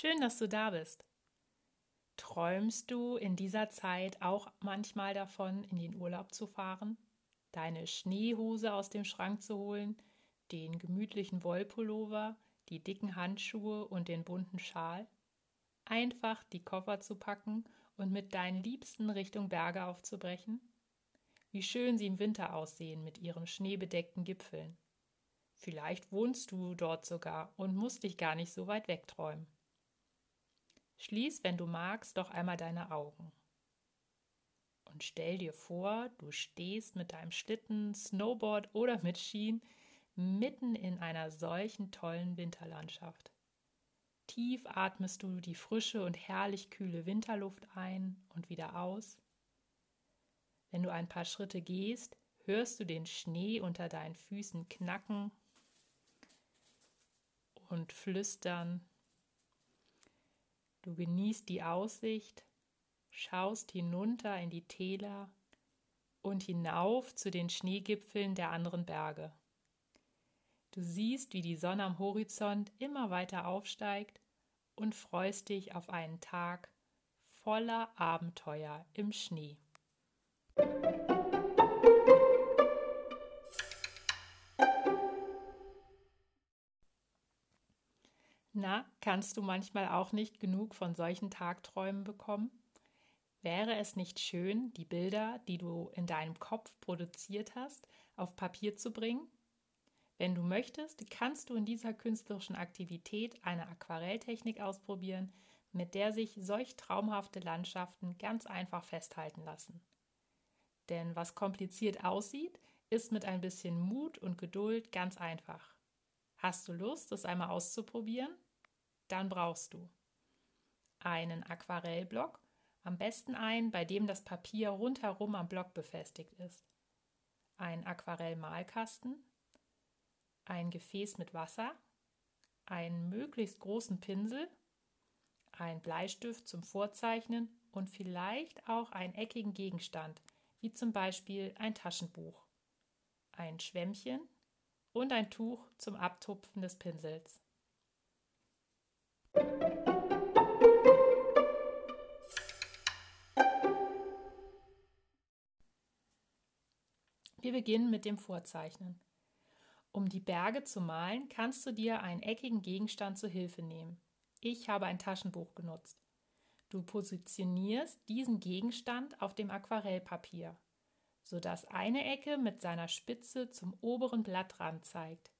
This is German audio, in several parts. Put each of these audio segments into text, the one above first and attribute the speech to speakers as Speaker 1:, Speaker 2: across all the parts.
Speaker 1: Schön, dass du da bist. Träumst du in dieser Zeit auch manchmal davon, in den Urlaub zu fahren, deine Schneehose aus dem Schrank zu holen, den gemütlichen Wollpullover, die dicken Handschuhe und den bunten Schal? Einfach die Koffer zu packen und mit deinen Liebsten Richtung Berge aufzubrechen? Wie schön sie im Winter aussehen mit ihren schneebedeckten Gipfeln. Vielleicht wohnst du dort sogar und musst dich gar nicht so weit wegträumen. Schließ, wenn du magst, doch einmal deine Augen. Und stell dir vor, du stehst mit deinem Schlitten, Snowboard oder mit Skien mitten in einer solchen tollen Winterlandschaft. Tief atmest du die frische und herrlich kühle Winterluft ein und wieder aus. Wenn du ein paar Schritte gehst, hörst du den Schnee unter deinen Füßen knacken und flüstern. Du genießt die Aussicht, schaust hinunter in die Täler und hinauf zu den Schneegipfeln der anderen Berge. Du siehst, wie die Sonne am Horizont immer weiter aufsteigt und freust dich auf einen Tag voller Abenteuer im Schnee. Na, kannst du manchmal auch nicht genug von solchen Tagträumen bekommen? Wäre es nicht schön, die Bilder, die du in deinem Kopf produziert hast, auf Papier zu bringen? Wenn du möchtest, kannst du in dieser künstlerischen Aktivität eine Aquarelltechnik ausprobieren, mit der sich solch traumhafte Landschaften ganz einfach festhalten lassen. Denn was kompliziert aussieht, ist mit ein bisschen Mut und Geduld ganz einfach. Hast du Lust, es einmal auszuprobieren? Dann brauchst du einen Aquarellblock, am besten einen, bei dem das Papier rundherum am Block befestigt ist, einen Aquarellmalkasten, ein Gefäß mit Wasser, einen möglichst großen Pinsel, ein Bleistift zum Vorzeichnen und vielleicht auch einen eckigen Gegenstand, wie zum Beispiel ein Taschenbuch, ein Schwämmchen und ein Tuch zum Abtupfen des Pinsels. Wir beginnen mit dem Vorzeichnen. Um die Berge zu malen, kannst du dir einen eckigen Gegenstand zur Hilfe nehmen. Ich habe ein Taschenbuch genutzt. Du positionierst diesen Gegenstand auf dem Aquarellpapier, sodass eine Ecke mit seiner Spitze zum oberen Blattrand zeigt.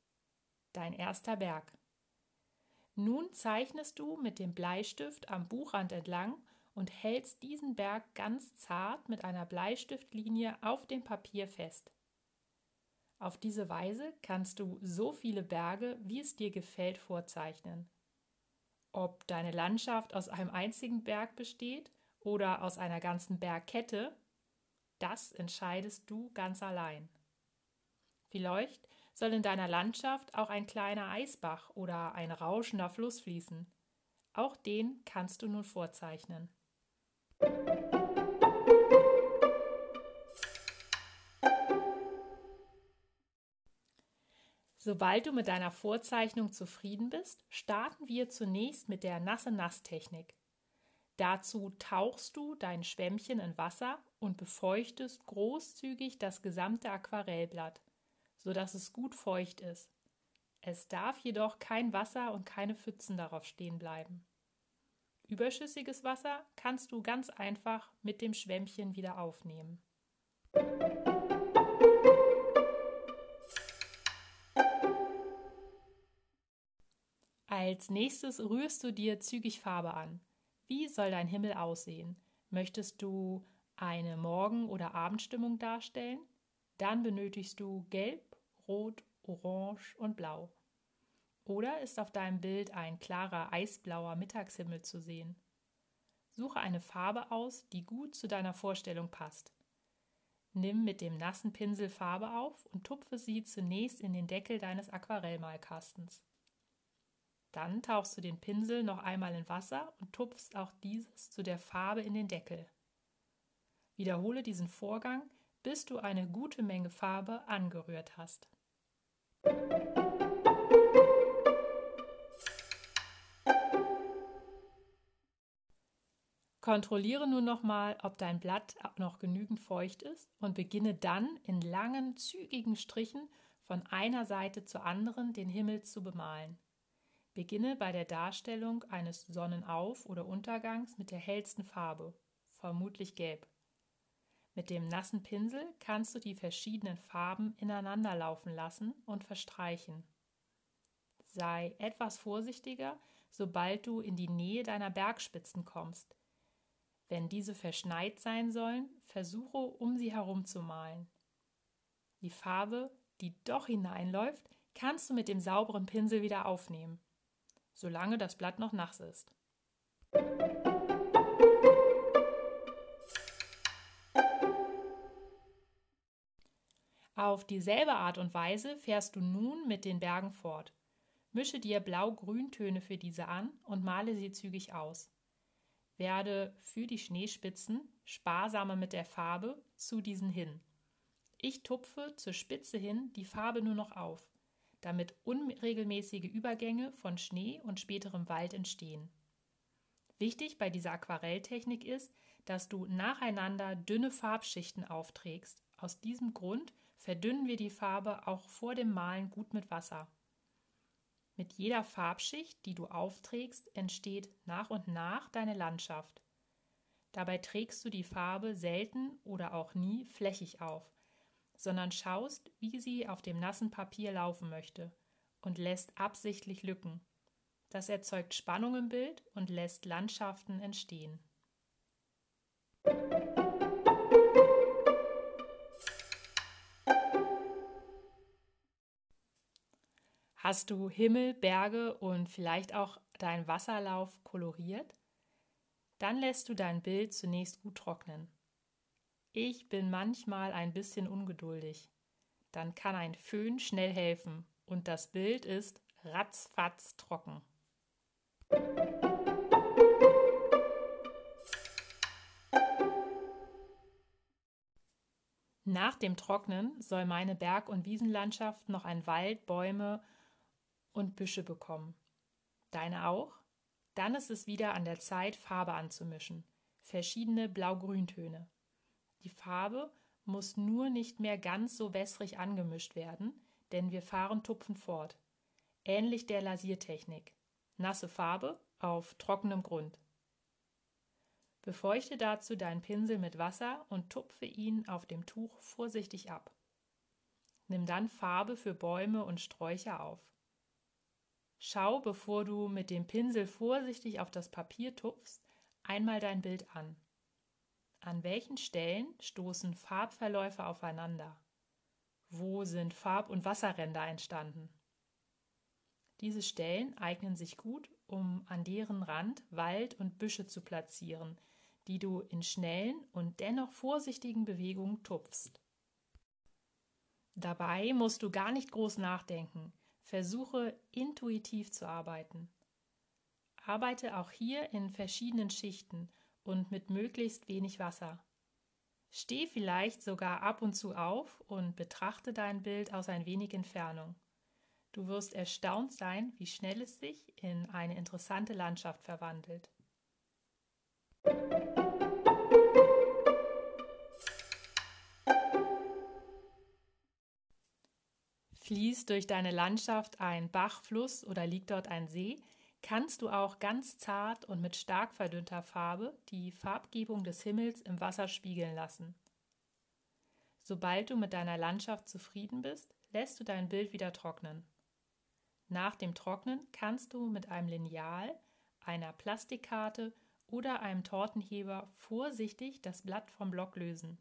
Speaker 1: Dein erster Berg. Nun zeichnest du mit dem Bleistift am Buchrand entlang und hältst diesen Berg ganz zart mit einer Bleistiftlinie auf dem Papier fest. Auf diese Weise kannst du so viele Berge, wie es dir gefällt, vorzeichnen. Ob deine Landschaft aus einem einzigen Berg besteht oder aus einer ganzen Bergkette, das entscheidest du ganz allein. Vielleicht soll in deiner Landschaft auch ein kleiner Eisbach oder ein rauschender Fluss fließen. Auch den kannst du nun vorzeichnen. Sobald du mit deiner Vorzeichnung zufrieden bist, starten wir zunächst mit der Nasse-Nass-Technik. Dazu tauchst du dein Schwämmchen in Wasser und befeuchtest großzügig das gesamte Aquarellblatt, sodass es gut feucht ist. Es darf jedoch kein Wasser und keine Pfützen darauf stehen bleiben. Überschüssiges Wasser kannst du ganz einfach mit dem Schwämmchen wieder aufnehmen. Als nächstes rührst du dir zügig Farbe an. Wie soll dein Himmel aussehen? Möchtest du eine Morgen- oder Abendstimmung darstellen? Dann benötigst du Gelb, Rot, Orange und Blau. Oder ist auf deinem Bild ein klarer eisblauer Mittagshimmel zu sehen? Suche eine Farbe aus, die gut zu deiner Vorstellung passt. Nimm mit dem nassen Pinsel Farbe auf und tupfe sie zunächst in den Deckel deines Aquarellmalkastens. Dann tauchst du den Pinsel noch einmal in Wasser und tupfst auch dieses zu der Farbe in den Deckel. Wiederhole diesen Vorgang, bis du eine gute Menge Farbe angerührt hast. Kontrolliere nun nochmal, ob dein Blatt noch genügend feucht ist und beginne dann in langen, zügigen Strichen von einer Seite zur anderen den Himmel zu bemalen. Beginne bei der Darstellung eines Sonnenauf- oder Untergangs mit der hellsten Farbe, vermutlich gelb. Mit dem nassen Pinsel kannst du die verschiedenen Farben ineinander laufen lassen und verstreichen. Sei etwas vorsichtiger, sobald du in die Nähe deiner Bergspitzen kommst. Wenn diese verschneit sein sollen, versuche um sie herum zu malen. Die Farbe, die doch hineinläuft, kannst du mit dem sauberen Pinsel wieder aufnehmen solange das Blatt noch nass ist. Auf dieselbe Art und Weise fährst du nun mit den Bergen fort. Mische dir Blau-Grüntöne für diese an und male sie zügig aus. Werde für die Schneespitzen sparsamer mit der Farbe zu diesen hin. Ich tupfe zur Spitze hin die Farbe nur noch auf damit unregelmäßige Übergänge von Schnee und späterem Wald entstehen. Wichtig bei dieser Aquarelltechnik ist, dass du nacheinander dünne Farbschichten aufträgst. Aus diesem Grund verdünnen wir die Farbe auch vor dem Malen gut mit Wasser. Mit jeder Farbschicht, die du aufträgst, entsteht nach und nach deine Landschaft. Dabei trägst du die Farbe selten oder auch nie flächig auf, sondern schaust, wie sie auf dem nassen Papier laufen möchte und lässt absichtlich Lücken. Das erzeugt Spannung im Bild und lässt Landschaften entstehen. Hast du Himmel, Berge und vielleicht auch deinen Wasserlauf koloriert? Dann lässt du dein Bild zunächst gut trocknen. Ich bin manchmal ein bisschen ungeduldig. Dann kann ein Föhn schnell helfen und das Bild ist ratzfatz trocken. Nach dem Trocknen soll meine Berg- und Wiesenlandschaft noch ein Wald, Bäume und Büsche bekommen. Deine auch? Dann ist es wieder an der Zeit, Farbe anzumischen. Verschiedene Blau-Grüntöne. Die Farbe muss nur nicht mehr ganz so wässrig angemischt werden, denn wir fahren Tupfen fort. Ähnlich der Lasiertechnik. Nasse Farbe auf trockenem Grund. Befeuchte dazu deinen Pinsel mit Wasser und tupfe ihn auf dem Tuch vorsichtig ab. Nimm dann Farbe für Bäume und Sträucher auf. Schau, bevor du mit dem Pinsel vorsichtig auf das Papier tupfst, einmal dein Bild an. An welchen Stellen stoßen Farbverläufe aufeinander? Wo sind Farb- und Wasserränder entstanden? Diese Stellen eignen sich gut, um an deren Rand Wald und Büsche zu platzieren, die du in schnellen und dennoch vorsichtigen Bewegungen tupfst. Dabei musst du gar nicht groß nachdenken. Versuche intuitiv zu arbeiten. Arbeite auch hier in verschiedenen Schichten und mit möglichst wenig Wasser. Steh vielleicht sogar ab und zu auf und betrachte dein Bild aus ein wenig Entfernung. Du wirst erstaunt sein, wie schnell es sich in eine interessante Landschaft verwandelt. Fließt durch deine Landschaft ein Bach, Fluss oder liegt dort ein See, kannst du auch ganz zart und mit stark verdünnter Farbe die Farbgebung des Himmels im Wasser spiegeln lassen. Sobald du mit deiner Landschaft zufrieden bist, lässt du dein Bild wieder trocknen. Nach dem Trocknen kannst du mit einem Lineal, einer Plastikkarte oder einem Tortenheber vorsichtig das Blatt vom Block lösen.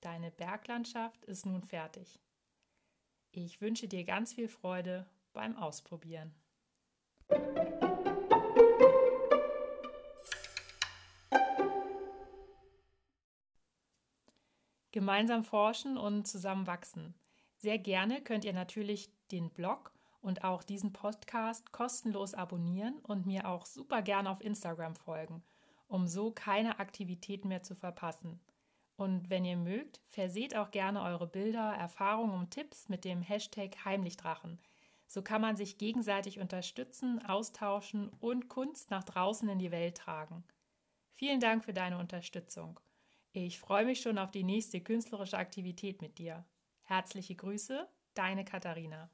Speaker 1: Deine Berglandschaft ist nun fertig. Ich wünsche dir ganz viel Freude beim Ausprobieren. Gemeinsam forschen und zusammen wachsen. Sehr gerne könnt ihr natürlich den Blog und auch diesen Podcast kostenlos abonnieren und mir auch super gerne auf Instagram folgen, um so keine Aktivitäten mehr zu verpassen. Und wenn ihr mögt, verseht auch gerne eure Bilder, Erfahrungen und Tipps mit dem Hashtag Heimlichdrachen. So kann man sich gegenseitig unterstützen, austauschen und Kunst nach draußen in die Welt tragen. Vielen Dank für deine Unterstützung. Ich freue mich schon auf die nächste künstlerische Aktivität mit dir. Herzliche Grüße, deine Katharina.